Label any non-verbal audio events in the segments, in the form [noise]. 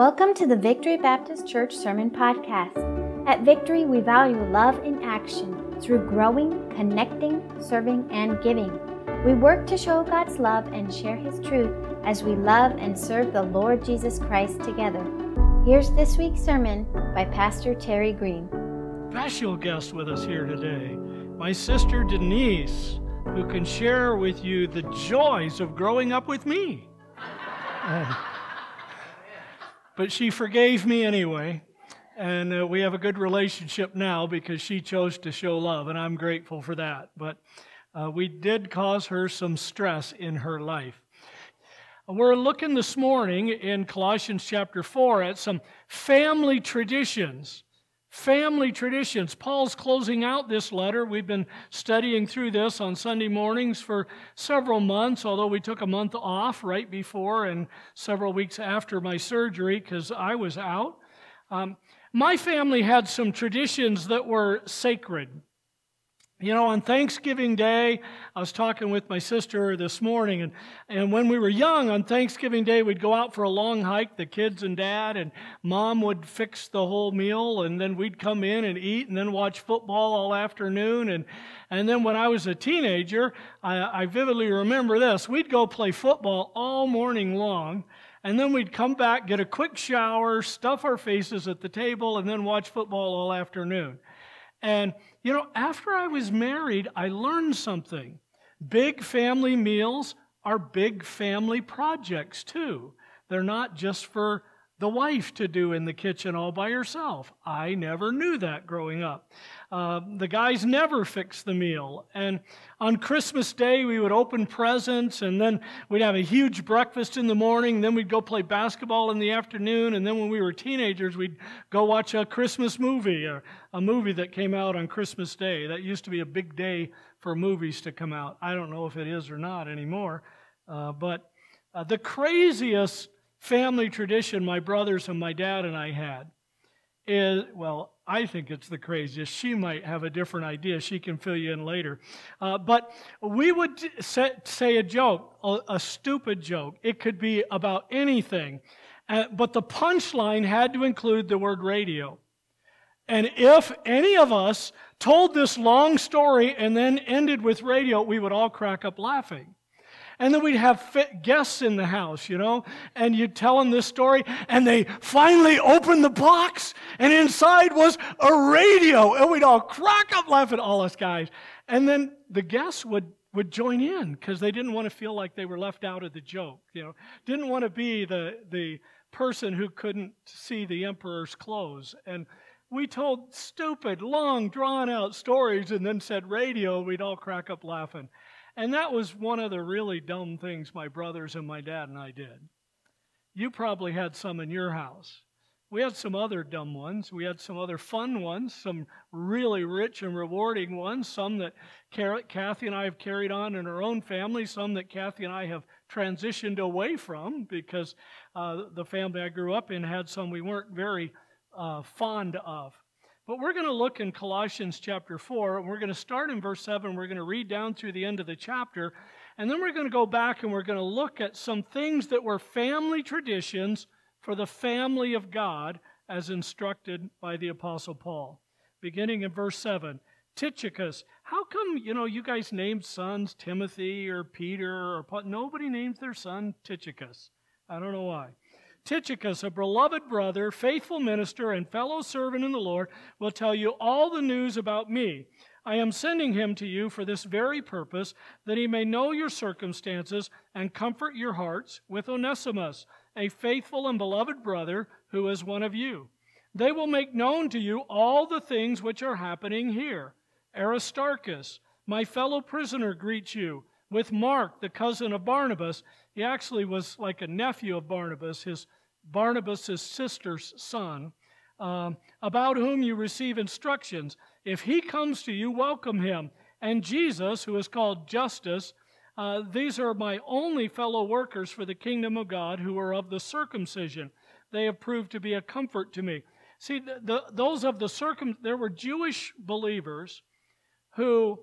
Welcome to the Victory Baptist Church Sermon Podcast. At Victory, we value love in action through growing, connecting, serving, and giving. We work to show God's love and share His truth as we love and serve the Lord Jesus Christ together. Here's this week's sermon by Pastor Terry Green. Special guest with us here today, my sister Denise, who can share with you the joys of growing up with me. [laughs] But she forgave me anyway. And uh, we have a good relationship now because she chose to show love, and I'm grateful for that. But uh, we did cause her some stress in her life. We're looking this morning in Colossians chapter 4 at some family traditions family traditions. Paul's closing out this letter. We've been studying through this on Sunday mornings for several months, although we took a month off right before and several weeks after my surgery because I was out. Um, my family had some traditions that were sacred. You know, on Thanksgiving Day, I was talking with my sister this morning, and, and when we were young, on Thanksgiving Day, we'd go out for a long hike, the kids and dad, and mom would fix the whole meal, and then we'd come in and eat, and then watch football all afternoon. And, and then when I was a teenager, I, I vividly remember this we'd go play football all morning long, and then we'd come back, get a quick shower, stuff our faces at the table, and then watch football all afternoon. And, you know, after I was married, I learned something. Big family meals are big family projects, too. They're not just for the wife to do in the kitchen all by herself. I never knew that growing up. Uh, the guys never fixed the meal. And on Christmas Day, we would open presents, and then we'd have a huge breakfast in the morning. Then we'd go play basketball in the afternoon. And then when we were teenagers, we'd go watch a Christmas movie, or a movie that came out on Christmas Day. That used to be a big day for movies to come out. I don't know if it is or not anymore. Uh, but uh, the craziest family tradition my brothers and my dad and I had is, well, I think it's the craziest. She might have a different idea. She can fill you in later. Uh, but we would say, a joke, a, a, stupid joke. It could be about anything. Uh, but the punchline had to include the word radio. And if any of us told this long story and then ended with radio, we would all crack up laughing. And then we'd have guests in the house, you know, and you'd tell them this story, and they finally opened the box, and inside was a radio, and we'd all crack up laughing, all us guys. And then the guests would would join in because they didn't want to feel like they were left out of the joke, you know, didn't want to be the the person who couldn't see the emperor's clothes. And we told stupid, long, drawn out stories and then said radio, we'd all crack up laughing. And that was one of the really dumb things my brothers and my dad and I did. You probably had some in your house. We had some other dumb ones. We had some other fun ones, some really rich and rewarding ones, some that Kathy and I have carried on in our own family, some that Kathy and I have transitioned away from because uh, the family I grew up in had some we weren't very uh, fond of. But we're going to look in Colossians chapter 4, and we're going to start in verse 7. We're going to read down through the end of the chapter, and then we're going to go back and we're going to look at some things that were family traditions for the family of God as instructed by the Apostle Paul. Beginning in verse 7. Tychicus, how come, you know, you guys named sons Timothy or Peter or Paul? Nobody names their son Tychicus. I don't know why. Tychicus, a beloved brother, faithful minister, and fellow servant in the Lord, will tell you all the news about me. I am sending him to you for this very purpose, that he may know your circumstances and comfort your hearts with Onesimus, a faithful and beloved brother who is one of you. They will make known to you all the things which are happening here. Aristarchus, my fellow prisoner, greets you, with Mark, the cousin of Barnabas. He actually was like a nephew of Barnabas, his Barnabas' sister's son, um, about whom you receive instructions. If he comes to you, welcome him. And Jesus, who is called Justus, uh, these are my only fellow workers for the kingdom of God who are of the circumcision. They have proved to be a comfort to me. See, the, the, those of the circum, there were Jewish believers who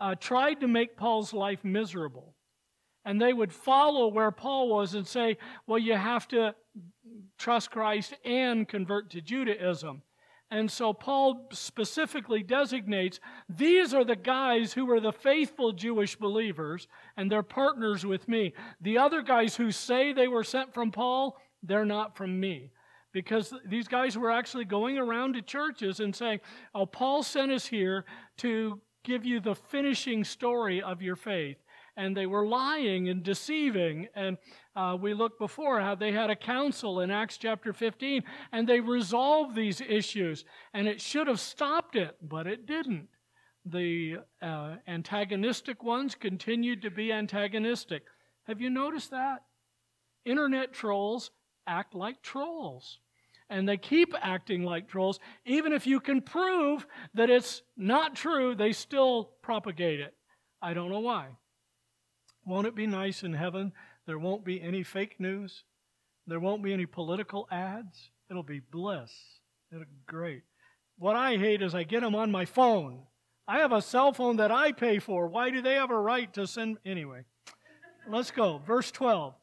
uh, tried to make Paul's life miserable. And they would follow where Paul was and say, well, you have to trust Christ and convert to Judaism. And so Paul specifically designates these are the guys who are the faithful Jewish believers, and they're partners with me. The other guys who say they were sent from Paul, they're not from me. Because these guys were actually going around to churches and saying, Oh, Paul sent us here to give you the finishing story of your faith and they were lying and deceiving. And uh, we looked before how they had a council in Acts chapter 15, and they resolved these issues. And it should have stopped it, but it didn't. The uh, antagonistic ones continued to be antagonistic. Have you noticed that? Internet trolls act like trolls. And they keep acting like trolls. Even if you can prove that it's not true, they still propagate it. I don't know why. Won't it be nice in heaven? There won't be any fake news. There won't be any political ads. It'll be bliss. It'll be great. What I hate is I get them on my phone. I have a cell phone that I pay for. Why do they have a right to send? Anyway, let's go. Verse 12.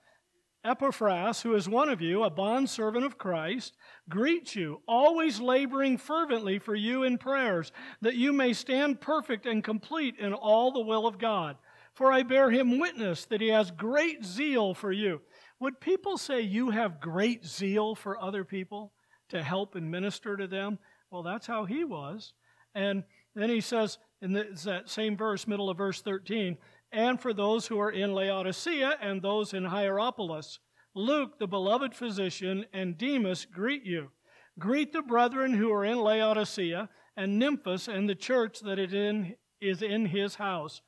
Epaphras, who is one of you, a bondservant of Christ, greets you, always laboring fervently for you in prayers, that you may stand perfect and complete in all the will of God. For I bear him witness that he has great zeal for you. Would people say you have great zeal for other people to help and minister to them? Well, that's how he was. And then he says in that same verse, middle of verse 13, and for those who are in Laodicea and those in Hierapolis. Luke, the beloved physician, and Demas greet you. Greet the brethren who are in Laodicea, and Nymphas and the church that is in his house.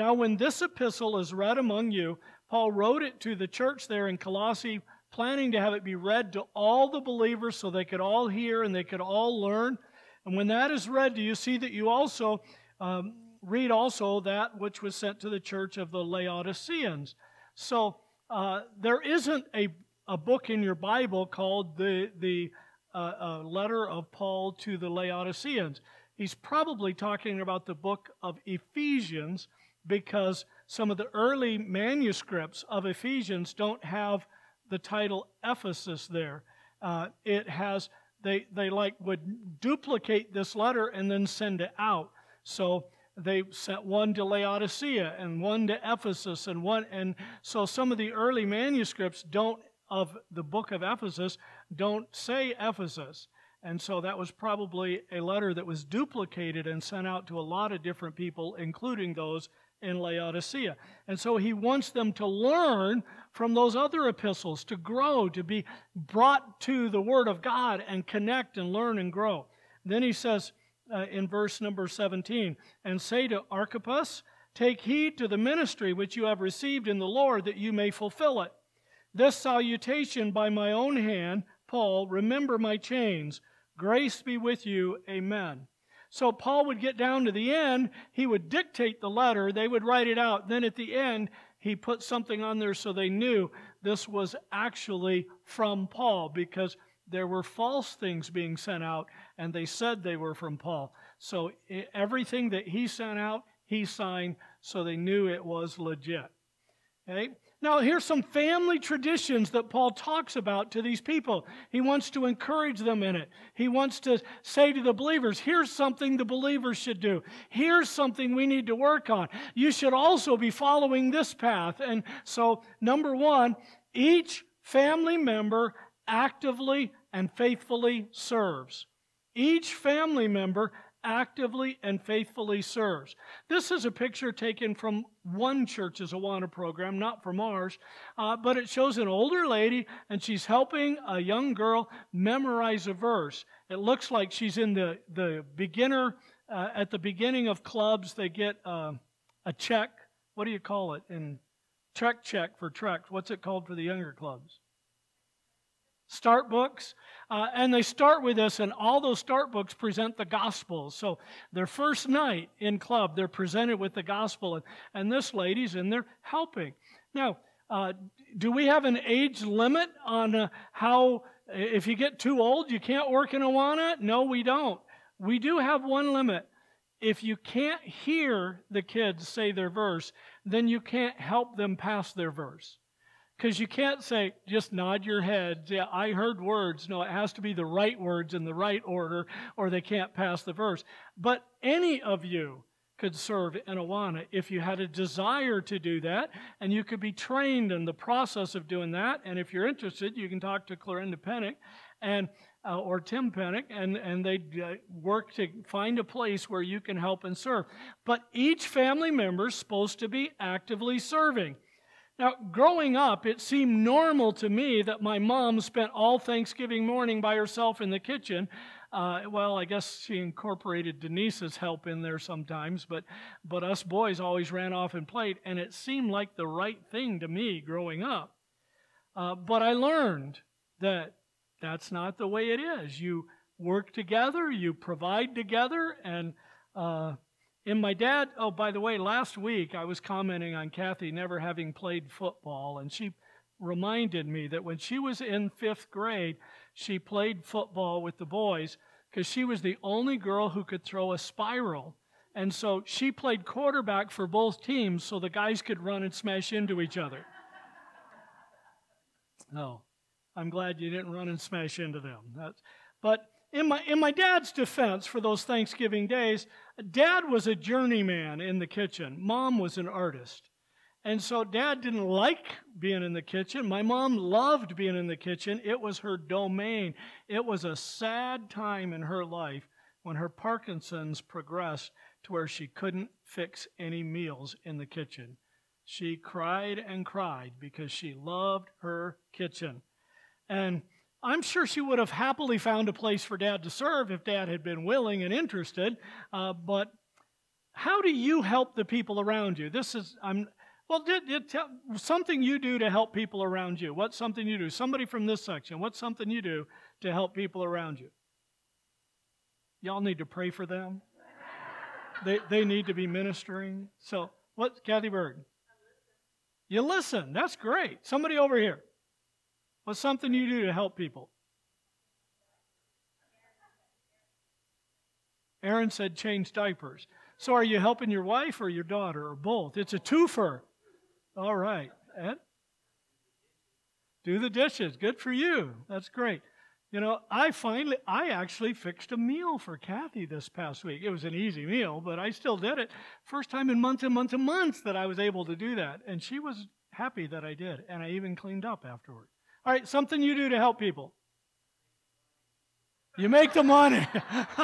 Now, when this epistle is read among you, Paul wrote it to the church there in Colossae, planning to have it be read to all the believers so they could all hear and they could all learn. And when that is read do you see that you also um, read also that which was sent to the church of the Laodiceans. So uh, there isn't a, a book in your Bible called the, the uh, uh, letter of Paul to the Laodiceans. He's probably talking about the book of Ephesians because some of the early manuscripts of Ephesians don't have the title Ephesus there. Uh, it has, they, they like would duplicate this letter and then send it out. So they sent one to Laodicea and one to Ephesus and one, and so some of the early manuscripts don't, of the book of Ephesus, don't say Ephesus. And so that was probably a letter that was duplicated and sent out to a lot of different people, including those in Laodicea. And so he wants them to learn from those other epistles, to grow, to be brought to the Word of God and connect and learn and grow. Then he says uh, in verse number 17, and say to Archippus, Take heed to the ministry which you have received in the Lord, that you may fulfill it. This salutation by my own hand, Paul, remember my chains. Grace be with you. Amen. So Paul would get down to the end, he would dictate the letter, they would write it out. Then at the end, he put something on there so they knew this was actually from Paul because there were false things being sent out and they said they were from Paul. So everything that he sent out, he signed so they knew it was legit. Okay? Now, here's some family traditions that Paul talks about to these people. He wants to encourage them in it. He wants to say to the believers, here's something the believers should do. Here's something we need to work on. You should also be following this path. And so, number one, each family member actively and faithfully serves. Each family member actively and faithfully serves. This is a picture taken from one church's Awana program, not from ours, uh, but it shows an older lady and she's helping a young girl memorize a verse. It looks like she's in the, the beginner, uh, at the beginning of clubs, they get uh, a check. What do you call it? In Trek check for Treks. What's it called for the younger clubs? Start books. Uh, and they start with this, and all those start books present the gospel. So their first night in club, they're presented with the gospel, and, and this lady's in there helping. Now, uh, do we have an age limit on uh, how, if you get too old, you can't work in Awana? No, we don't. We do have one limit. If you can't hear the kids say their verse, then you can't help them pass their verse. Because you can't say, just nod your head. Yeah, I heard words. No, it has to be the right words in the right order, or they can't pass the verse. But any of you could serve in Awana if you had a desire to do that, and you could be trained in the process of doing that. And if you're interested, you can talk to Clorinda Pennick and uh, or Tim Pennick, and and they uh, work to find a place where you can help and serve. But each family member is supposed to be actively serving. Now, growing up, it seemed normal to me that my mom spent all Thanksgiving morning by herself in the kitchen. Uh, well, I guess she incorporated Denise's help in there sometimes, but, but us boys always ran off and played, and it seemed like the right thing to me growing up. Uh, but I learned that that's not the way it is. You work together, you provide together, and uh, in my dad, oh, by the way, last week I was commenting on Kathy never having played football, and she reminded me that when she was in fifth grade, she played football with the boys because she was the only girl who could throw a spiral. And so she played quarterback for both teams so the guys could run and smash into each other. No, I'm glad you didn't run and smash into them. That's, but in my, in my dad's defense for those Thanksgiving days, dad was a journeyman in the kitchen. Mom was an artist. And so dad didn't like being in the kitchen. My mom loved being in the kitchen. It was her domain. It was a sad time in her life when her Parkinson's progressed to where she couldn't fix any meals in the kitchen. She cried and cried because she loved her kitchen. And I'm sure she would have happily found a place for dad to serve if dad had been willing and interested. Uh, but how do you help the people around you? This is, I'm, well, did, did tell, something you do to help people around you. What's something you do? Somebody from this section, what's something you do to help people around you? Y'all need to pray for them. they, they need to be ministering. So, what, Kathy Berg? You listen. That's great. Somebody over here. What's something you do to help people? Aaron said change diapers. So are you helping your wife or your daughter or both? It's a twofer. All right. Ed? Do the dishes. Good for you. That's great. You know, I finally, I actually fixed a meal for Kathy this past week. It was an easy meal, but I still did it. First time in months and months and months that I was able to do that. And she was happy that I did. And I even cleaned up afterward. All right, something you do to help people. You make the money. [laughs]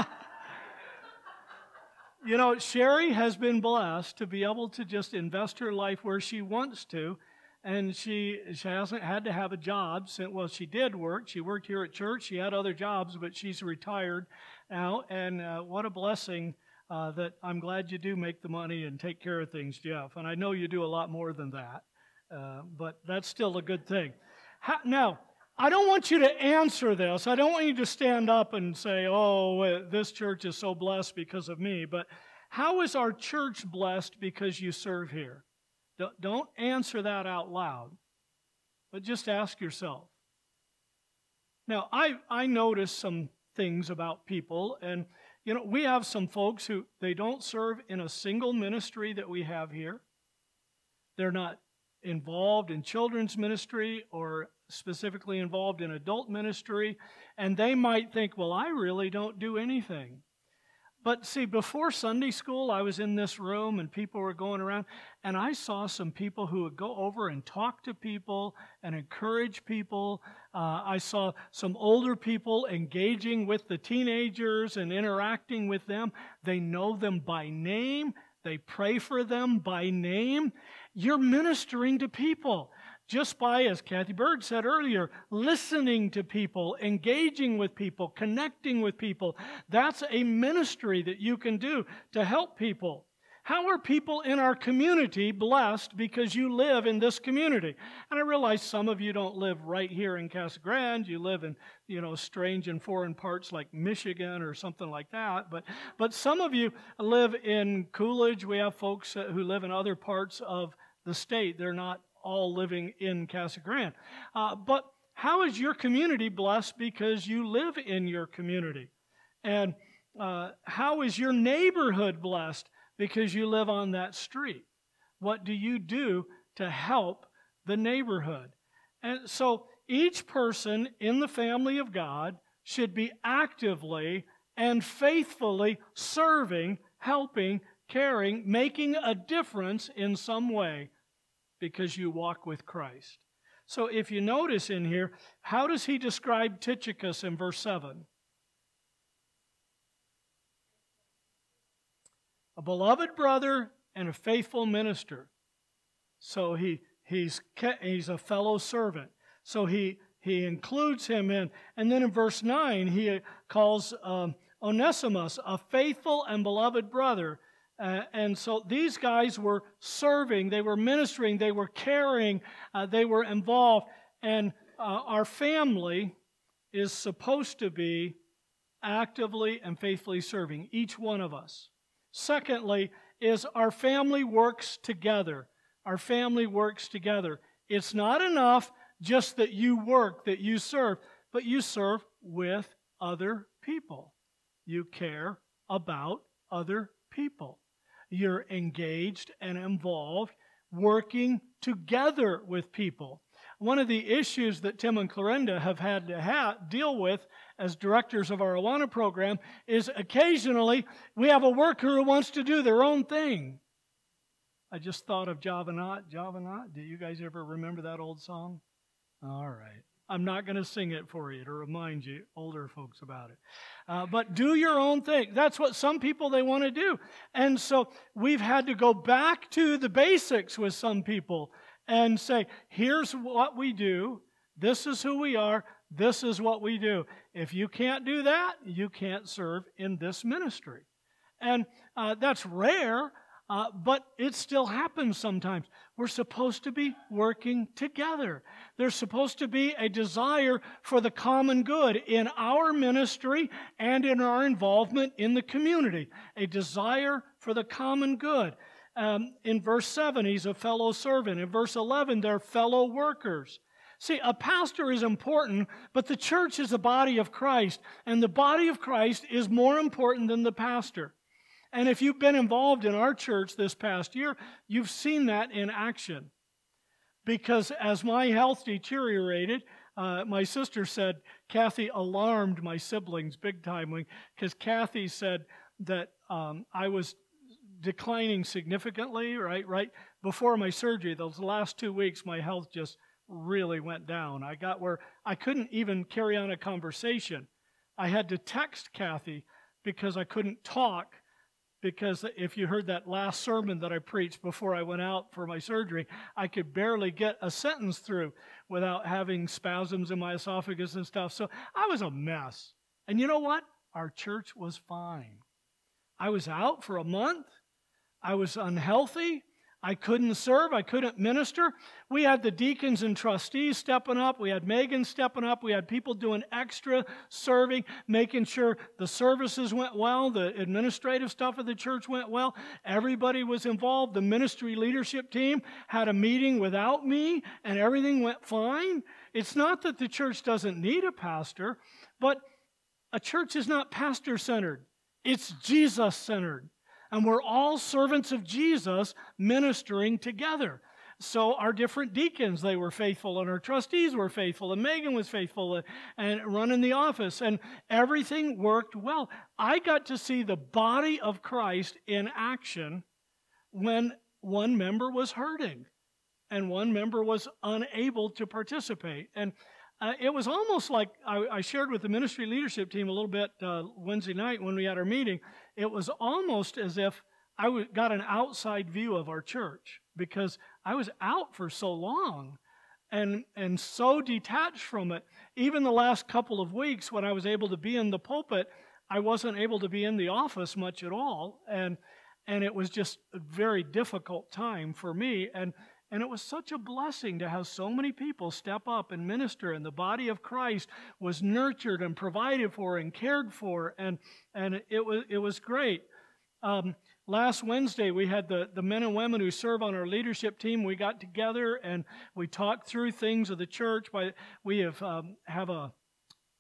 you know, Sherry has been blessed to be able to just invest her life where she wants to. And she, she hasn't had to have a job since, well, she did work. She worked here at church. She had other jobs, but she's retired now. And uh, what a blessing uh, that I'm glad you do make the money and take care of things, Jeff. And I know you do a lot more than that, uh, but that's still a good thing. How, now, I don't want you to answer this. I don't want you to stand up and say, oh, this church is so blessed because of me. But how is our church blessed because you serve here? Don't answer that out loud, but just ask yourself. Now, I, I notice some things about people, and you know, we have some folks who they don't serve in a single ministry that we have here. They're not involved in children's ministry or specifically involved in adult ministry, and they might think, well, I really don't do anything. But see, before Sunday school, I was in this room and people were going around, and I saw some people who would go over and talk to people and encourage people. Uh, I saw some older people engaging with the teenagers and interacting with them. They know them by name, they pray for them by name. You're ministering to people just by, as Kathy Bird said earlier, listening to people, engaging with people, connecting with people. That's a ministry that you can do to help people. How are people in our community blessed because you live in this community? And I realize some of you don't live right here in Casa Grande. You live in, you know, strange and foreign parts like Michigan or something like that. But, but some of you live in Coolidge. We have folks who live in other parts of the state. They're not all living in Casa Grande. Uh, but how is your community blessed because you live in your community? And uh, how is your neighborhood blessed because you live on that street? What do you do to help the neighborhood? And so each person in the family of God should be actively and faithfully serving, helping, caring, making a difference in some way because you walk with Christ. So if you notice in here, how does he describe Tychicus in verse 7? A beloved brother and a faithful minister. So he, he's, he's a fellow servant. So he, he includes him in. And then in verse 9, he calls um, Onesimus a faithful and beloved brother. Uh, and so these guys were serving, they were ministering, they were caring, uh, they were involved. And uh, our family is supposed to be actively and faithfully serving, each one of us. Secondly, is our family works together. Our family works together. It's not enough just that you work, that you serve, but you serve with other people. You care about other people. You're engaged and involved, working together with people. One of the issues that Tim and Clorinda have had to ha- deal with as directors of our Awana program is occasionally we have a worker who wants to do their own thing. I just thought of Javanot. Javanot, do you guys ever remember that old song? All right. I'm not going to sing it for you to remind you older folks about it. Uh, but do your own thing. That's what some people they want to do. And so we've had to go back to the basics with some people and say, here's what we do. This is who we are. This is what we do. If you can't do that, you can't serve in this ministry. And uh, that's rare, uh, but it still happens sometimes. We're supposed to be working together. There's supposed to be a desire for the common good in our ministry and in our involvement in the community. A desire for the common good. Um, in verse 7, he's a fellow servant. In verse 11, they're fellow workers. See, a pastor is important, but the church is the body of Christ, and the body of Christ is more important than the pastor. And if you've been involved in our church this past year, you've seen that in action. Because as my health deteriorated, uh, my sister said Kathy alarmed my siblings big time because Kathy said that um, I was declining significantly. Right, right before my surgery, those last two weeks, my health just really went down. I got where I couldn't even carry on a conversation. I had to text Kathy because I couldn't talk because if you heard that last sermon that I preached before I went out for my surgery, I could barely get a sentence through without having spasms in my esophagus and stuff. So I was a mess. And you know what? Our church was fine. I was out for a month. I was unhealthy. I couldn't serve. I couldn't minister. We had the deacons and trustees stepping up. We had Megan stepping up. We had people doing extra serving, making sure the services went well, the administrative stuff of the church went well. Everybody was involved. The ministry leadership team had a meeting without me, and everything went fine. It's not that the church doesn't need a pastor, but a church is not pastor centered, it's Jesus centered and we're all servants of Jesus ministering together. So our different deacons, they were faithful, and our trustees were faithful, and Megan was faithful and running the office, and everything worked well. I got to see the body of Christ in action when one member was hurting and one member was unable to participate. And uh, it was almost like I, I, shared with the ministry leadership team a little bit uh, Wednesday night when we had our meeting. It was almost as if I got an outside view of our church because I was out for so long and, and so detached from it. Even the last couple of weeks when I was able to be in the pulpit, I wasn't able to be in the office much at all. And, and it was just a very difficult time for me. And and it was such a blessing to have so many people step up and minister, and the body of Christ was nurtured and provided for and cared for, and, and it, was, it was great. Um, last Wednesday, we had the, the men and women who serve on our leadership team. We got together and we talked through things of the church. By, we have, um, have a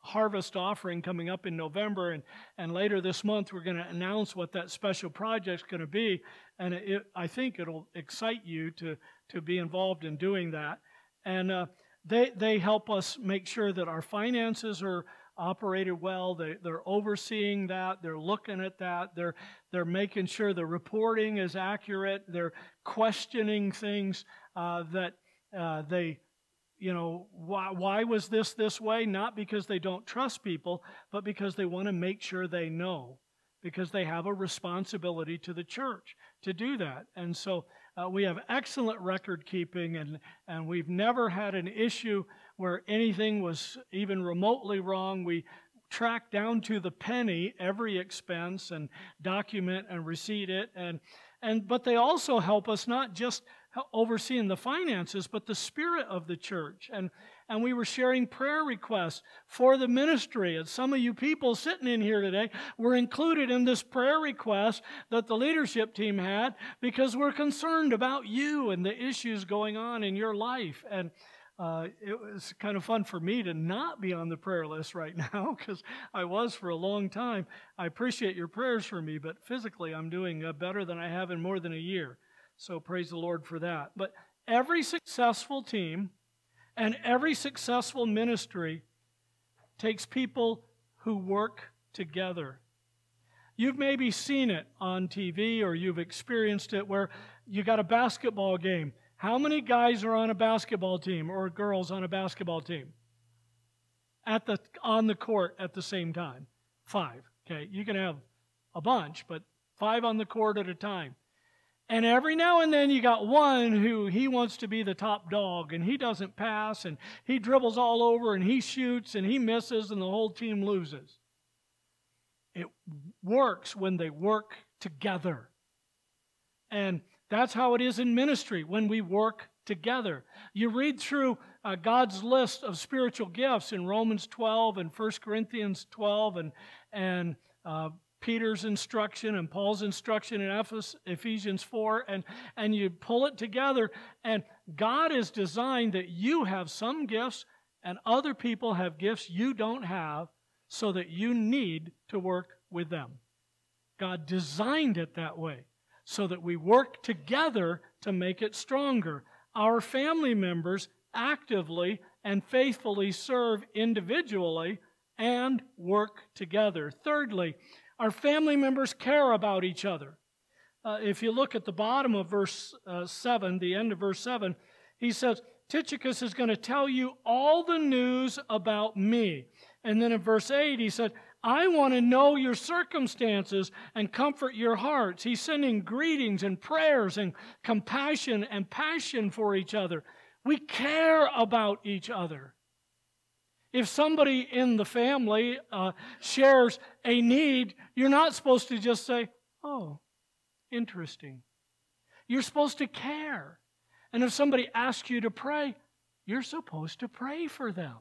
harvest offering coming up in November, and, and later this month we're going to announce what that special project is going to be. And it, I think it'll excite you to, to be involved in doing that. And uh, they, they help us make sure that our finances are operated well. They, they're overseeing that. They're looking at that. They're, they're making sure the reporting is accurate. They're questioning things uh, that uh, they, you know, why, why was this this way? Not because they don't trust people, but because they want to make sure they know, because they have a responsibility to the church to do that. And so uh, we have excellent record keeping, and, and we've never had an issue where anything was even remotely wrong. We track down to the penny every expense and document and receipt it and and but they also help us not just overseeing the finances but the spirit of the church and and we were sharing prayer requests for the ministry and some of you people sitting in here today were included in this prayer request that the leadership team had because we're concerned about you and the issues going on in your life and uh, it was kind of fun for me to not be on the prayer list right [laughs] now because I was for a long time. I appreciate your prayers for me, but physically I'm doing uh, better than I have in more than a year. So praise the Lord for that. But every successful team and every successful ministry takes people who work together. You've maybe seen it on TV or you've experienced it where you got a basketball game how many guys are on a basketball team or girls on a basketball team? At the on the court at the same time. Five. Okay, you can have a bunch, but five on the court at a time. And every now and then you got one who he wants to be the top dog and he doesn't pass and he dribbles all over and he shoots and he misses and the whole team loses. It works when they work together. And that's how it is in ministry when we work together. You read through uh, God's list of spiritual gifts in Romans 12 and 1 Corinthians 12 and, and uh, Peter's instruction and Paul's instruction in Ephesians 4, and, and you pull it together, and God has designed that you have some gifts and other people have gifts you don't have so that you need to work with them. God designed it that way so that we work together to make it stronger. Our family members actively and faithfully serve individually and work together. Thirdly, our family members care about each other. Uh, if you look at the bottom of verse uh, 7, the end of verse 7, he says, Tychicus is going to tell you all the news about me. And then in verse 8, he said, I want to know your circumstances and comfort your hearts. He's sending greetings and prayers and compassion and passion for each other. We care about each other. If somebody in the family uh, shares a need, you're not supposed to just say, Oh, interesting. You're supposed to care. And if somebody asks you to pray, you're supposed to pray for them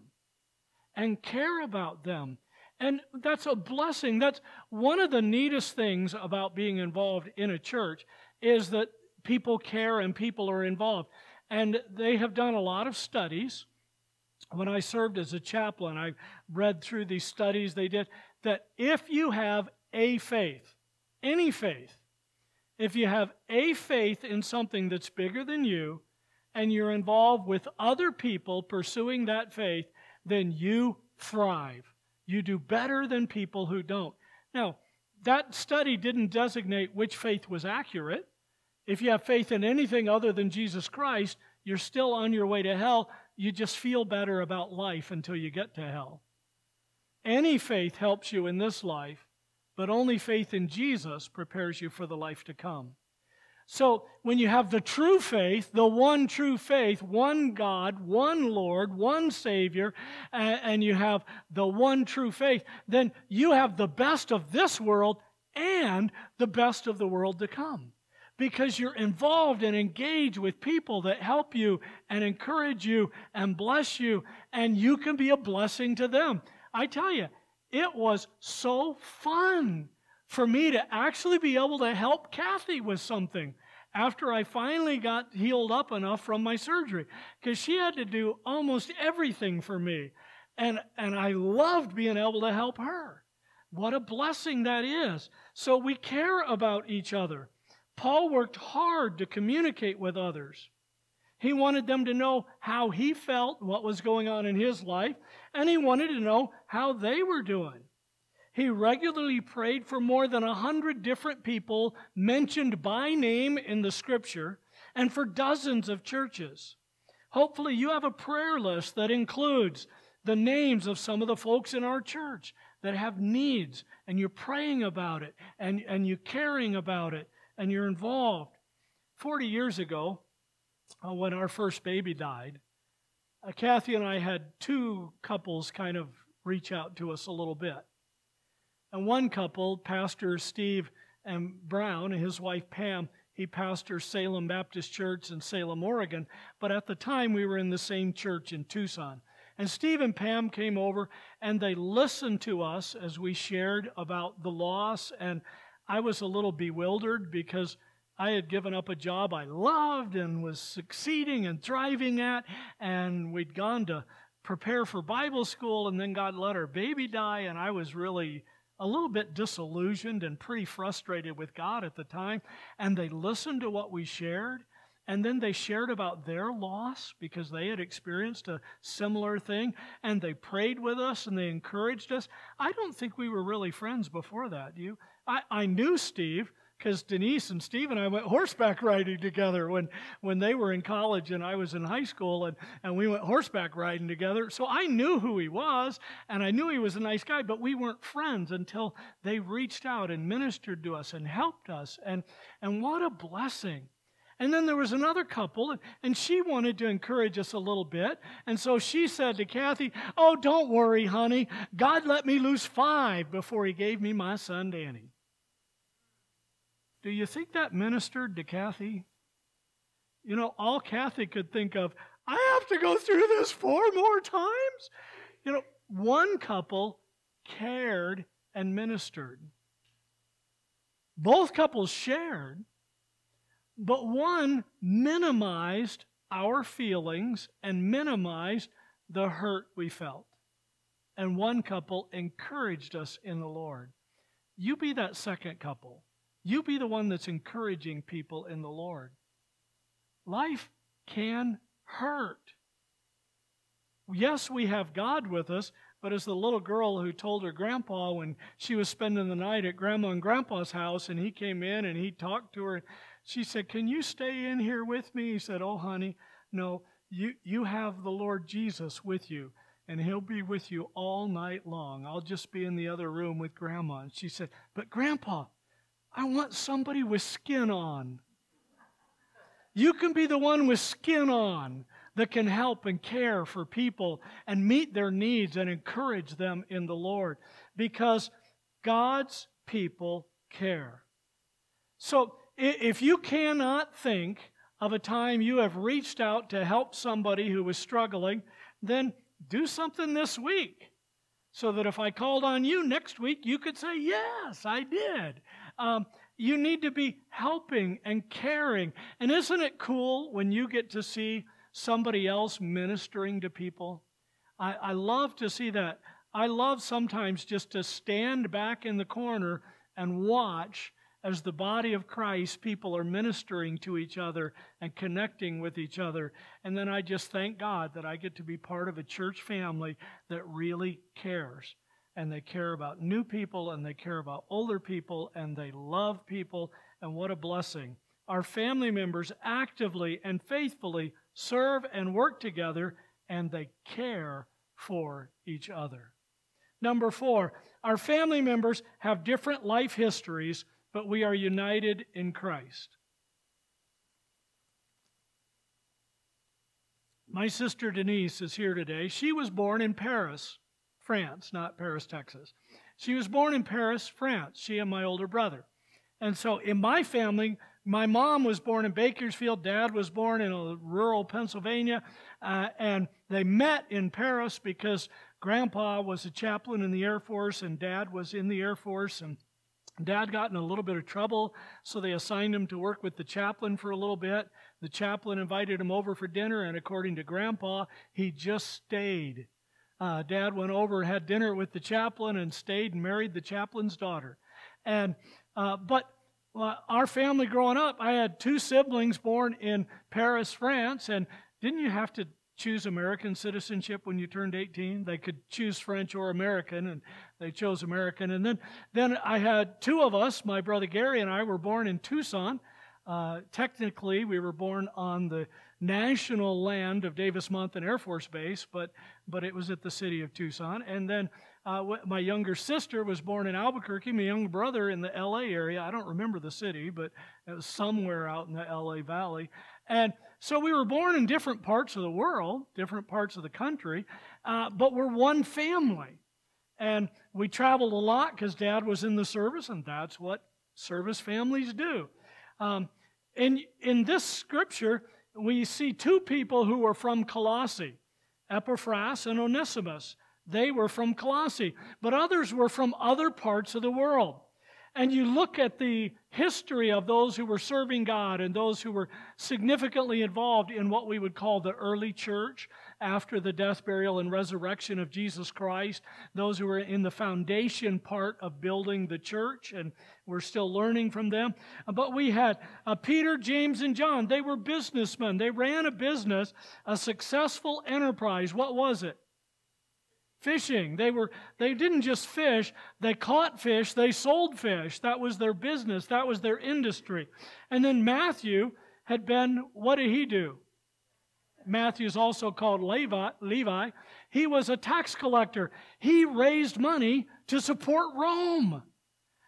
and care about them and that's a blessing. That's one of the neatest things about being involved in a church is that people care and people are involved. And they have done a lot of studies. When I served as a chaplain, I read through these studies they did that if you have a faith, any faith, if you have a faith in something that's bigger than you, and you're involved with other people pursuing that faith, then you thrive. You do better than people who don't. Now, that study didn't designate which faith was accurate. If you have faith in anything other than Jesus Christ, you're still on your way to hell. You just feel better about life until you get to hell. Any faith helps you in this life, but only faith in Jesus prepares you for the life to come. So when you have the true faith, the one true faith, one God, one Lord, one Savior, and, you have the one true faith, then you have the best of this world and the best of the world to come. Because you're involved and engaged with people that help you and encourage you and bless you, and you can be a blessing to them. I tell you, it was so fun for me to actually be able to help Kathy with something after I finally got healed up enough from my surgery because she had to do almost everything for me. And, and I loved being able to help her. What a blessing that is. So we care about each other. Paul worked hard to communicate with others. He wanted them to know how he felt, what was going on in his life, and he wanted to know how they were doing. He regularly prayed for more than a hundred different people mentioned by name in the scripture and for dozens of churches. Hopefully, you have a prayer list that includes the names of some of the folks in our church that have needs, and you're praying about it, and, and you're caring about it, and you're involved. 40 years ago, uh, when our first baby died, uh, Kathy and I had two couples kind of reach out to us a little bit. And one couple, Pastor Steve and Brown and his wife Pam, he pastored Salem Baptist Church in Salem, Oregon, but at the time we were in the same church in Tucson. And Steve and Pam came over and they listened to us as we shared about the loss. And I was a little bewildered because I had given up a job I loved and was succeeding and thriving at. And we'd gone to prepare for Bible school and then God let our baby die. And I was really a little bit disillusioned and pretty frustrated with God at the time. And they listened to what we shared. And then they shared about their loss because they had experienced a similar thing. And they prayed with us and they encouraged us. I don't think we were really friends before that. Do you? I, I knew Steve because Denise and Steve and I went horseback riding together when, when they were in college and I was in high school, and, and we went horseback riding together. So I knew who he was, and I knew he was a nice guy, but we weren't friends until they reached out and ministered to us and helped us. And, and what a blessing. And then there was another couple, and she wanted to encourage us a little bit. And so she said to Kathy, Oh, don't worry, honey. God let me lose five before he gave me my son, Danny. Do you think that ministered to Kathy? You know, all Kathy could think of, I have to go through this four more times. You know, one couple cared and ministered. Both couples shared, but one minimized our feelings and minimized the hurt we felt. And one couple encouraged us in the Lord. You be that second couple. You be the one that's encouraging people in the Lord. Life can hurt. Yes, we have God with us, but as the little girl who told her grandpa when she was spending the night at grandma and grandpa's house and he came in and he talked to her, she said, Can you stay in here with me? He said, Oh, honey, no, you, you have the Lord Jesus with you and he'll be with you all night long. I'll just be in the other room with grandma. And she said, But grandpa, I want somebody with skin on. You can be the one with skin on that can help and care for people and meet their needs and encourage them in the Lord because God's people care. So if you cannot think of a time you have reached out to help somebody who was struggling, then do something this week so that if I called on you next week, you could say, Yes, I did. Um, you need to be helping and caring. And isn't it cool when you get to see somebody else ministering to people? I, I love to see that. I love sometimes just to stand back in the corner and watch as the body of Christ, people are ministering to each other and connecting with each other. And then I just thank God that I get to be part of a church family that really cares and they care about new people and they care about older people and they love people. And what a blessing. Our family members actively and faithfully serve and work together and they care for each other. Number four, our family members have different life histories, but we are united in Christ. My sister Denise is here today. She was born in Paris France, not Paris, Texas. She was born in Paris, France, she and my older brother. And so in my family, my mom was born in Bakersfield, dad was born in rural Pennsylvania, uh, and they met in Paris because grandpa was a chaplain in the Air Force and dad was in the Air Force. And Dad got in a little bit of trouble, so they assigned him to work with the chaplain for a little bit. The chaplain invited him over for dinner, and according to Grandpa, he just stayed uh, Dad went over and had dinner with the chaplain and stayed and married the chaplain's daughter. And uh, but well, our family growing up, I had two siblings born in Paris, France, and didn't you have to choose American citizenship when you turned 18? They could choose French or American, and they chose American. And then, then I had two of us, my brother Gary and I, were born in Tucson. Uh, technically, we were born on the national land of Davis Monthan Air Force Base, but, but it was at the city of Tucson. And then uh, my younger sister was born in Albuquerque. My younger brother in the LA area. I don't remember the city, but it was somewhere out in the LA Valley. And so we were born in different parts of the world, different parts of the country, uh, but we're one family. And we traveled a lot because dad was in the service, and that's what service families do. Um, in, in this scripture, we see two people who were from Colossae, Epaphras and Onesimus. They were from Colossae, but others were from other parts of the world. And you look at the history of those who were serving God and those who were significantly involved in what we would call the early church after the death, burial, and resurrection of Jesus Christ, those who were in the foundation part of building the church, and we're still learning from them. But we had uh, Peter, James, and John. They were businessmen. They ran a business, a successful enterprise. What was it? Fishing. They were they didn't just fish, they caught fish, they sold fish. That was their business, that was their industry. And then Matthew had been what did he do? Matthew is also called Levi, Levi. He was a tax collector. He raised money to support Rome.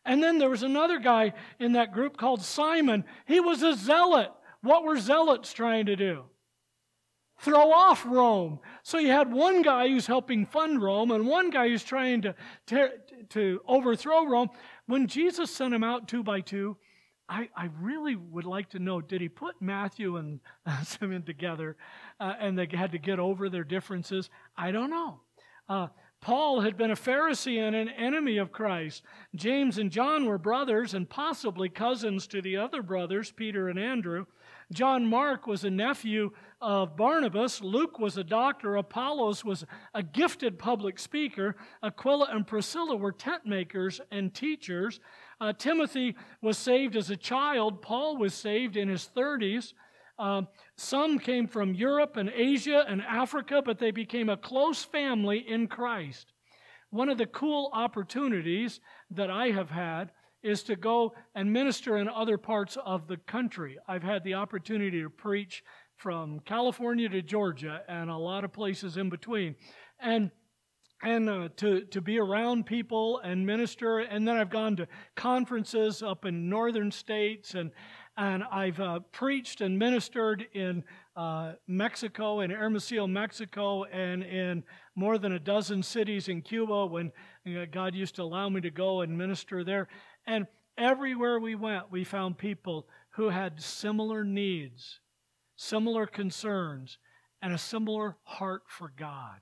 And then there was another guy in that group called Simon. He was a zealot. What were zealots trying to do? Throw off Rome. So you had one guy who's helping fund Rome and one guy who's trying to, to, to overthrow Rome. When Jesus sent them out two by two, I, I really would like to know did he put Matthew and [laughs] Simon together uh, and they had to get over their differences? I don't know. Uh, Paul had been a Pharisee and an enemy of Christ. James and John were brothers and possibly cousins to the other brothers, Peter and Andrew. John Mark was a nephew of Barnabas. Luke was a doctor. Apollos was a gifted public speaker. Aquila and Priscilla were tent makers and teachers. Uh, Timothy was saved as a child. Paul was saved in his 30s. Um, some came from Europe and Asia and Africa, but they became a close family in Christ. One of the cool opportunities that I have had is to go and minister in other parts of the country. I've had the opportunity to preach from California to Georgia and a lot of places in between. And and uh, to, to be around people and minister. And then I've gone to conferences up in northern states, and, and I've uh, preached and ministered in uh, Mexico, in Hermosillo, Mexico, and in more than a dozen cities in Cuba when God used to allow me to go and minister there. And everywhere we went, we found people who had similar needs, similar concerns, and a similar heart for God.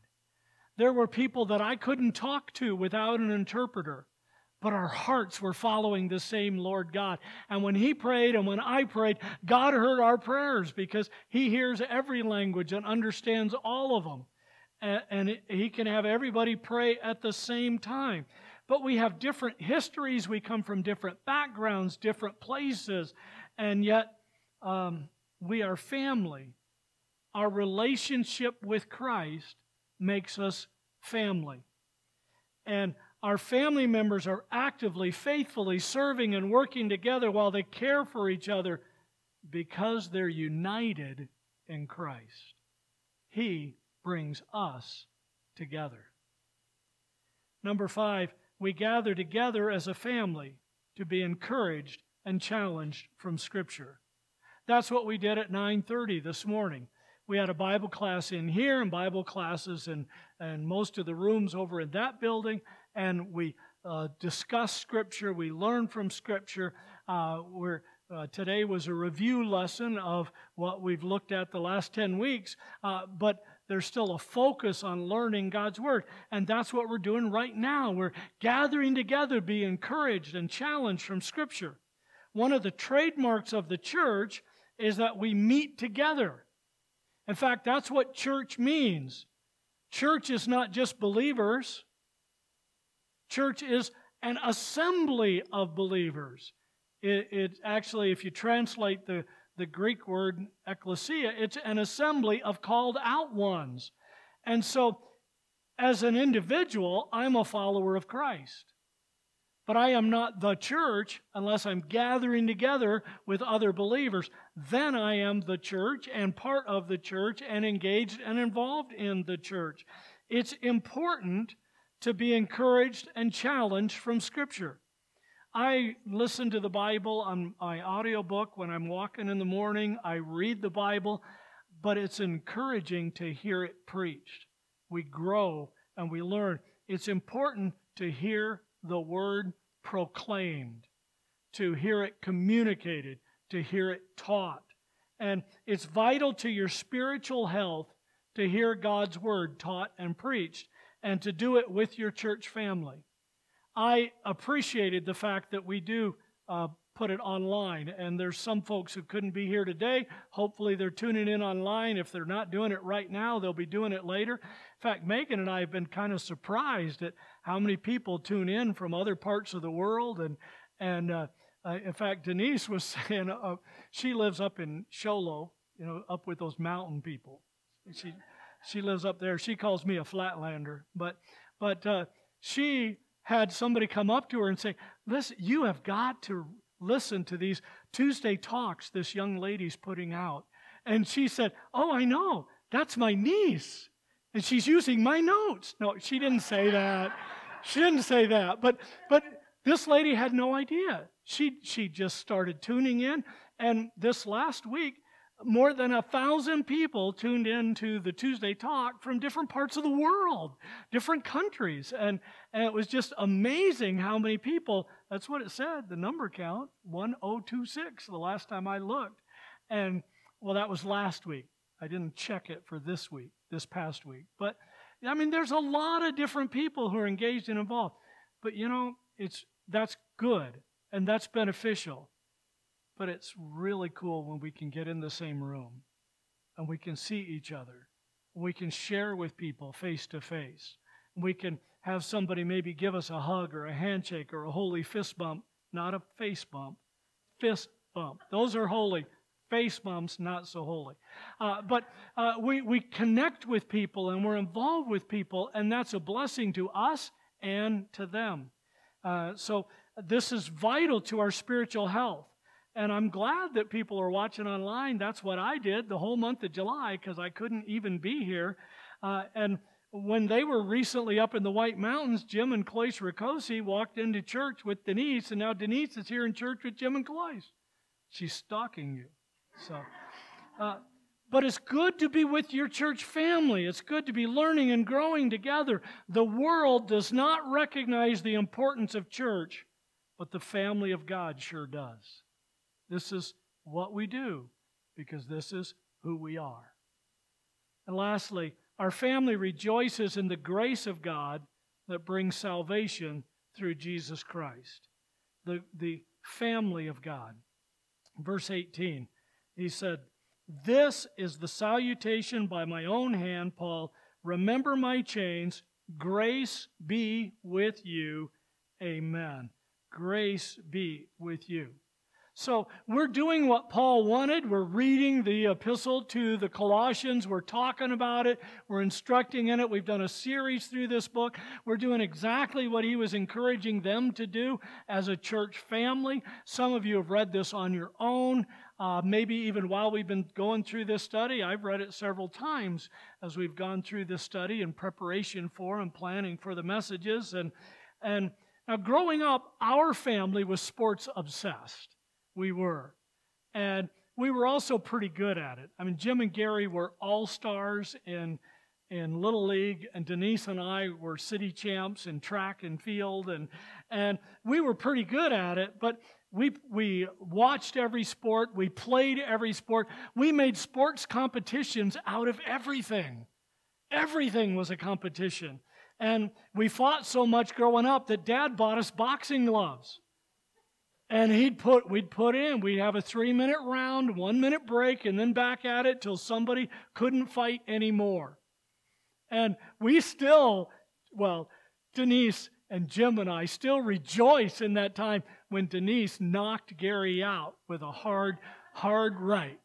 There were people that I couldn't talk to without an interpreter, but our hearts were following the same Lord God. And when He prayed and when I prayed, God heard our prayers because He hears every language and understands all of them. And, He can have everybody pray at the same time but we have different histories. We come from different backgrounds, different places, and yet um, we are family. Our relationship with Christ makes us family. And our family members are actively, faithfully serving and working together while they care for each other because they're united in Christ. He brings us together. Number five, we gather together as a family to be encouraged and challenged from Scripture. That's what we did at 9:30 this morning. We had a Bible class in here and Bible classes in, in most of the rooms over in that building, and we uh, discussed Scripture. We learn from Scripture. Uh, we're uh, today was a review lesson of what we've looked at the last 10 weeks, uh, but there's still a focus on learning God's Word. And that's what we're doing right now. We're gathering together, be encouraged and challenged from Scripture. One of the trademarks of the church is that we meet together. In fact, that's what church means. Church is not just believers, church is an assembly of believers. It, it actually, if you translate the, the Greek word ecclesia, it's an assembly of called out ones. And so, as an individual, I'm a follower of Christ. But I am not the church unless I'm gathering together with other believers. Then I am the church and part of the church and engaged and involved in the church. It's important to be encouraged and challenged from Scripture. I listen to the Bible on my audiobook when I'm walking in the morning. I read the Bible, but it's encouraging to hear it preached. We grow and we learn. It's important to hear the word proclaimed, to hear it communicated, to hear it taught. And it's vital to your spiritual health to hear God's word taught and preached and to do it with your church family. I appreciated the fact that we do uh, put it online, and there's some folks who couldn't be here today. Hopefully, they're tuning in online. If they're not doing it right now, they'll be doing it later. In fact, Megan and I have been kind of surprised at how many people tune in from other parts of the world, and and uh, uh, in fact, Denise was [laughs] saying uh, she lives up in Show Low, you know, up with those mountain people. She she lives up there. She calls me a flatlander, but but uh, she had somebody come up to her and say, "Listen, you have got to listen to these Tuesday talks this young lady's putting out." And she said, "Oh, I know. That's my niece." And she's using my notes. No, she didn't say that. She didn't say that. But but this lady had no idea. She she just started tuning in. And this last week, more than a thousand people tuned in to the Tuesday talk from different parts of the world, different countries. And, and it was just amazing how many people, that's what it said, the number count, 1026, the last time I looked. And well, that was last week. I didn't check it for this week, this past week. But I mean, there's a lot of different people who are engaged and involved. But you know, it's that's good and that's beneficial. But it's really cool when we can get in the same room and we can see each other. We can share with people face to face. We can have somebody maybe give us a hug or a handshake or a holy fist bump, not a face bump, fist bump. Those are holy. Face bumps, not so holy. Uh, but uh, we, we connect with people and we're involved with people, and that's a blessing to us and to them. Uh, so this is vital to our spiritual health. And I'm glad that people are watching online. That's what I did the whole month of July because I couldn't even be here. Uh, and when they were recently up in the White Mountains, Jim and Cloyce Ricosi walked into church with Denise, and now Denise is here in church with Jim and Cloyce. She's stalking you. So, uh, but it's good to be with your church family. It's good to be learning and growing together. The world does not recognize the importance of church, but the family of God sure does. This is what we do because this is who we are. And lastly, our family rejoices in the grace of God that brings salvation through Jesus Christ. The, the family of God. Verse 18, he said, This is the salutation by my own hand, Paul. Remember my chains. Grace be with you. Amen. Grace be with you. So we're doing what Paul wanted. We're reading the epistle to the Colossians. We're talking about it. We're instructing in it. We've done a series through this book. We're doing exactly what he was encouraging them to do as a church family. Some of you have read this on your own. Uh, maybe even while we've been going through this study, I've read it several times as we've gone through this study in preparation for and planning for the messages. And, and now growing up, our family was sports obsessed we were. And we were also pretty good at it. I mean, Jim and Gary were all stars in, in Little League, and Denise and I were city champs in track and field, and, and we were pretty good at it, but we, we watched every sport, we played every sport, we made sports competitions out of everything. Everything was a competition. And we fought so much growing up that dad bought us boxing gloves. And he'd put, we'd put in, we'd have a three minute round, one minute break, and then back at it till somebody couldn't fight anymore. And we still, well, Denise and Jim and I still rejoice in that time when Denise knocked Gary out with a hard, hard right.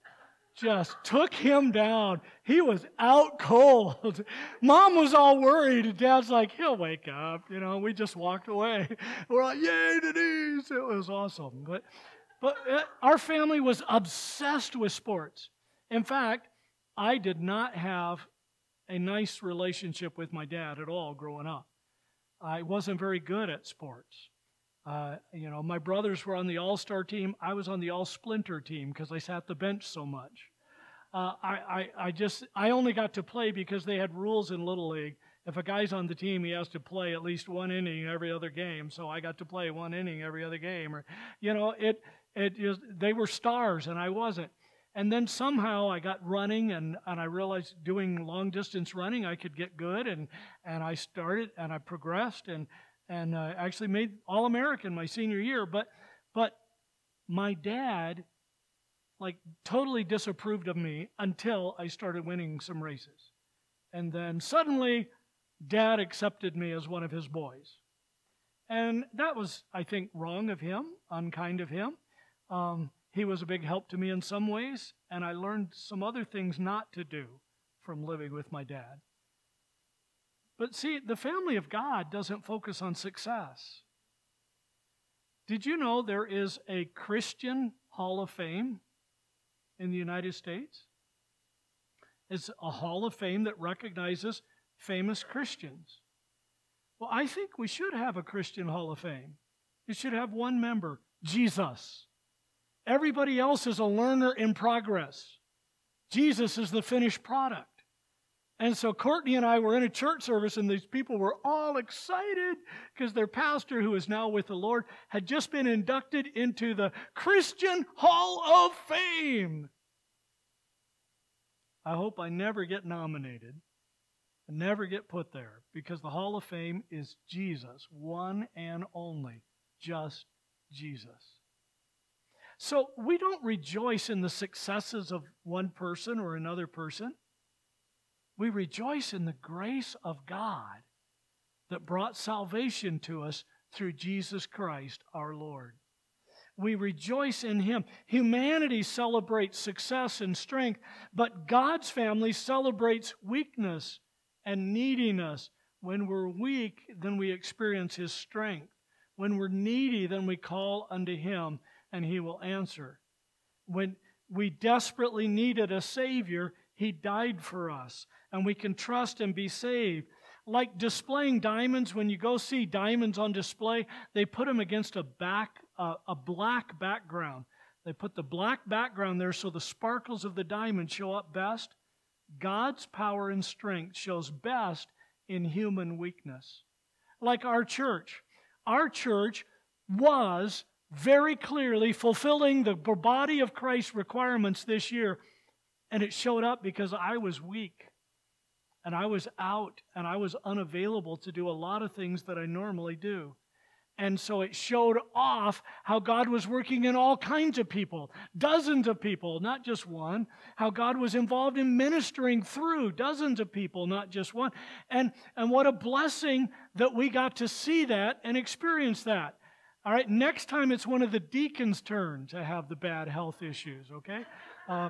Just took him down. He was out cold. [laughs] Mom was all worried. Dad's like, he'll wake up. You know, we just walked away. [laughs] We're like, yay, Denise. It was awesome. But, but uh, our family was obsessed with sports. In fact, I did not have a nice relationship with my dad at all growing up. I wasn't very good at sports. Uh, you know, my brothers were on the all star team. I was on the all splinter team because I sat the bench so much. Uh, I, I, I just, I only got to play because they had rules in Little League. If a guy's on the team, he has to play at least one inning every other game. So I got to play one inning every other game. Or, you know, it, it just, they were stars and I wasn't. And then somehow I got running and, and I realized doing long distance running I could get good and, and I started and I progressed and, and uh, actually made All American my senior year. But, but my dad like totally disapproved of me until I started winning some races. And then suddenly dad accepted me as one of his boys. And that was, I think, wrong of him, unkind of him. Um, he was a big help to me in some ways, and I learned some other things not to do from living with my dad. But see, the family of God doesn't focus on success. Did you know there is a Christian Hall of Fame in the United States? It's a Hall of Fame that recognizes famous Christians. Well, I think we should have a Christian Hall of Fame. It should have one member, Jesus. Everybody else is a learner in progress. Jesus is the finished product. And so Courtney and I were in a church service, and these people were all excited because their pastor, who is now with the Lord, had just been inducted into the Christian Hall of Fame. I hope I never get nominated and never get put there because the Hall of Fame is Jesus, one and only, just Jesus. So we don't rejoice in the successes of one person or another person. We rejoice in the grace of God that brought salvation to us through Jesus Christ our Lord. We rejoice in Him. Humanity celebrates success and strength, but God's family celebrates weakness and neediness. When we're weak, then we experience His strength. When we're needy, then we call unto Him and he will answer. When we desperately needed a Savior, he died for us, and we can trust and be saved. Like displaying diamonds, when you go see diamonds on display, they put them against a back, a black background. They put the black background there so the sparkles of the diamond show up best. God's power and strength shows best in human weakness. Like our church. Our church was very clearly fulfilling the body of Christ requirements this year. And it showed up because I was weak and I was out and I was unavailable to do a lot of things that I normally do. And so it showed off how God was working in all kinds of people, dozens of people, not just one. How God was involved in ministering through dozens of people, not just one. And, and what a blessing that we got to see that and experience that. All right, next time it's one of the deacons' turn to have the bad health issues, okay? Uh,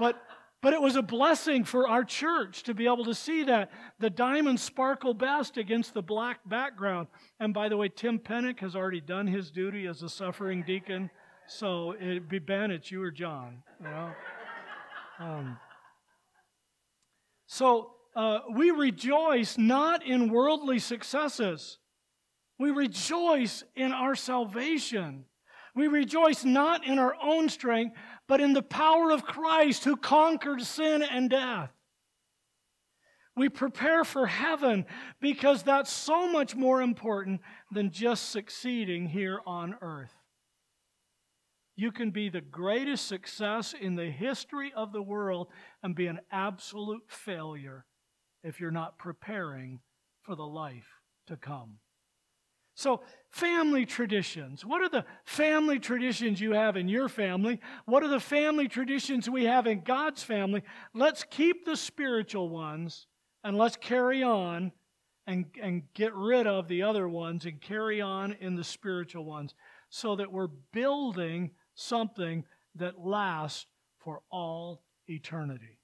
but but it was a blessing for our church to be able to see that the diamonds sparkle best against the black background. And by the way, Tim Pennick has already done his duty as a suffering deacon, so it'd be Ben, it's you or John, you know. Um, so uh, we rejoice not in worldly successes we rejoice in our salvation. We rejoice not in our own strength, but in the power of Christ who conquered sin and death. We prepare for heaven because that's so much more important than just succeeding here on earth. You can be the greatest success in the history of the world and be an absolute failure if you're not preparing for the life to come. So, family traditions. What are the family traditions you have in your family? What are the family traditions we have in God's family? Let's keep the spiritual ones and let's carry on and, and get rid of the other ones and carry on in the spiritual ones. so that we're building something that lasts for all eternity.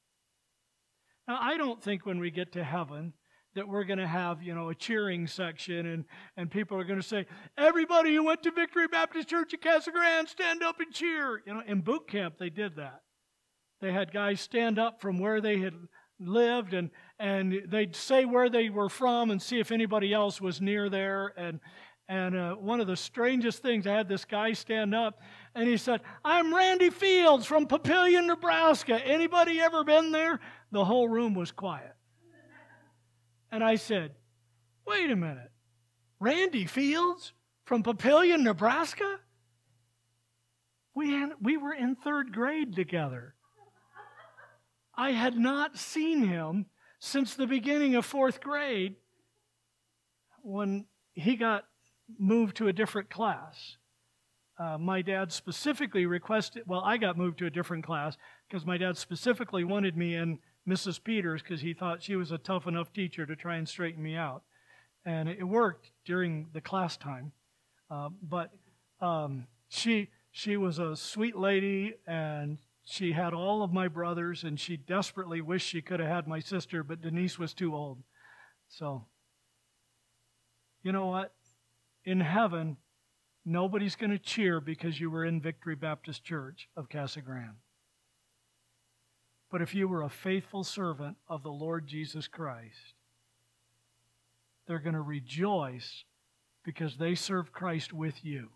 Now, I don't think when we get to heaven that we're going to have, you know, a cheering section and, and people are going to say, everybody who went to Victory Baptist Church at Casa Grande, stand up and cheer. You know, in boot camp, they did that. They had guys stand up from where they had lived and, and they'd say where they were from and see if anybody else was near there. And, and uh, one of the strangest things, I had this guy stand up and he said, I'm Randy Fields from Papillion, Nebraska. Anybody ever been there? The whole room was quiet. And I said, Wait a minute. Randy Fields from Papillion, Nebraska? We, had, we were in third grade together. I had not seen him since the beginning of fourth grade when he got moved to a different class. Uh, my dad specifically requested, well, I got moved to a different class because my dad specifically wanted me in Mrs. Peters because he thought she was a tough enough teacher to try and straighten me out. And it worked during the class time. Uh, but um, she, she was a sweet lady and she had all of my brothers, and she desperately wished she could have had my sister, but Denise was too old. So, you know what? In heaven, nobody's going to cheer because you were in Victory Baptist Church of Casa Grande. But if you were a faithful servant of the Lord Jesus Christ, they're going to rejoice because they serve Christ with you.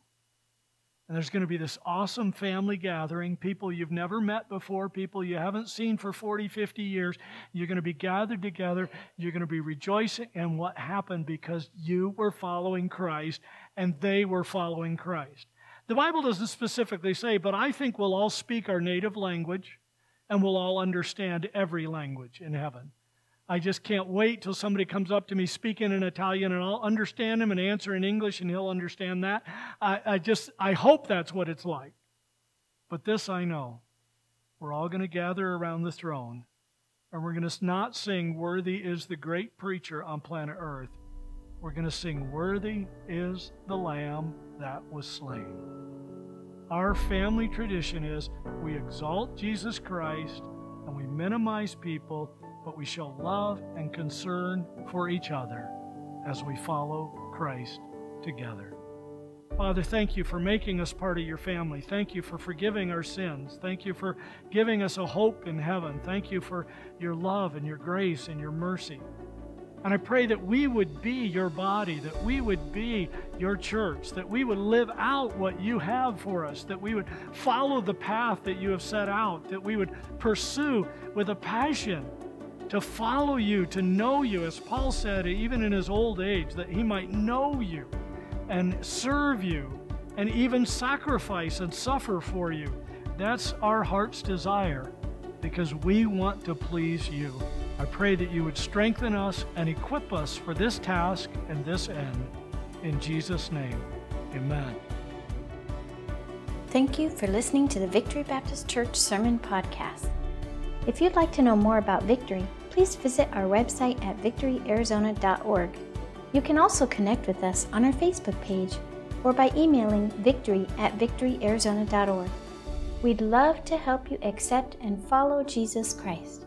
And there's going to be this awesome family gathering, people you've never met before, people you haven't seen for 40, 50 years. You're going to be gathered together. You're going to be rejoicing in what happened because you were following Christ and they were following Christ. The Bible doesn't specifically say, but I think we'll all speak our native language and we'll all understand every language in heaven. I just can't wait till somebody comes up to me speaking in Italian and I'll understand him and answer in English and he'll understand that. I, I just, I hope that's what it's like. But this I know. We're all going to gather around the throne and we're going to not sing, Worthy is the great preacher on planet Earth. We're going to sing, Worthy is the Lamb that was slain. Our family tradition is we exalt Jesus Christ and we minimize people but we show love and concern for each other as we follow Christ together. Father, thank you for making us part of your family. Thank you for forgiving our sins. Thank you for giving us a hope in heaven. Thank you for your love and your grace and your mercy. And I pray that we would be your body, that we would be your church, that we would live out what you have for us, that we would follow the path that you have set out, that we would pursue with a passion to follow you, to know you, as Paul said, even in his old age, that he might know you and serve you and even sacrifice and suffer for you. That's our heart's desire because we want to please you. I pray that you would strengthen us and equip us for this task and this end. In Jesus' name, amen. Thank you for listening to the Victory Baptist Church Sermon Podcast. If you'd like to know more about Victory, please visit our website at victoryarizona.org. You can also connect with us on our Facebook page or by emailing victory at victoryarizona.org. We'd love to help you accept and follow Jesus Christ.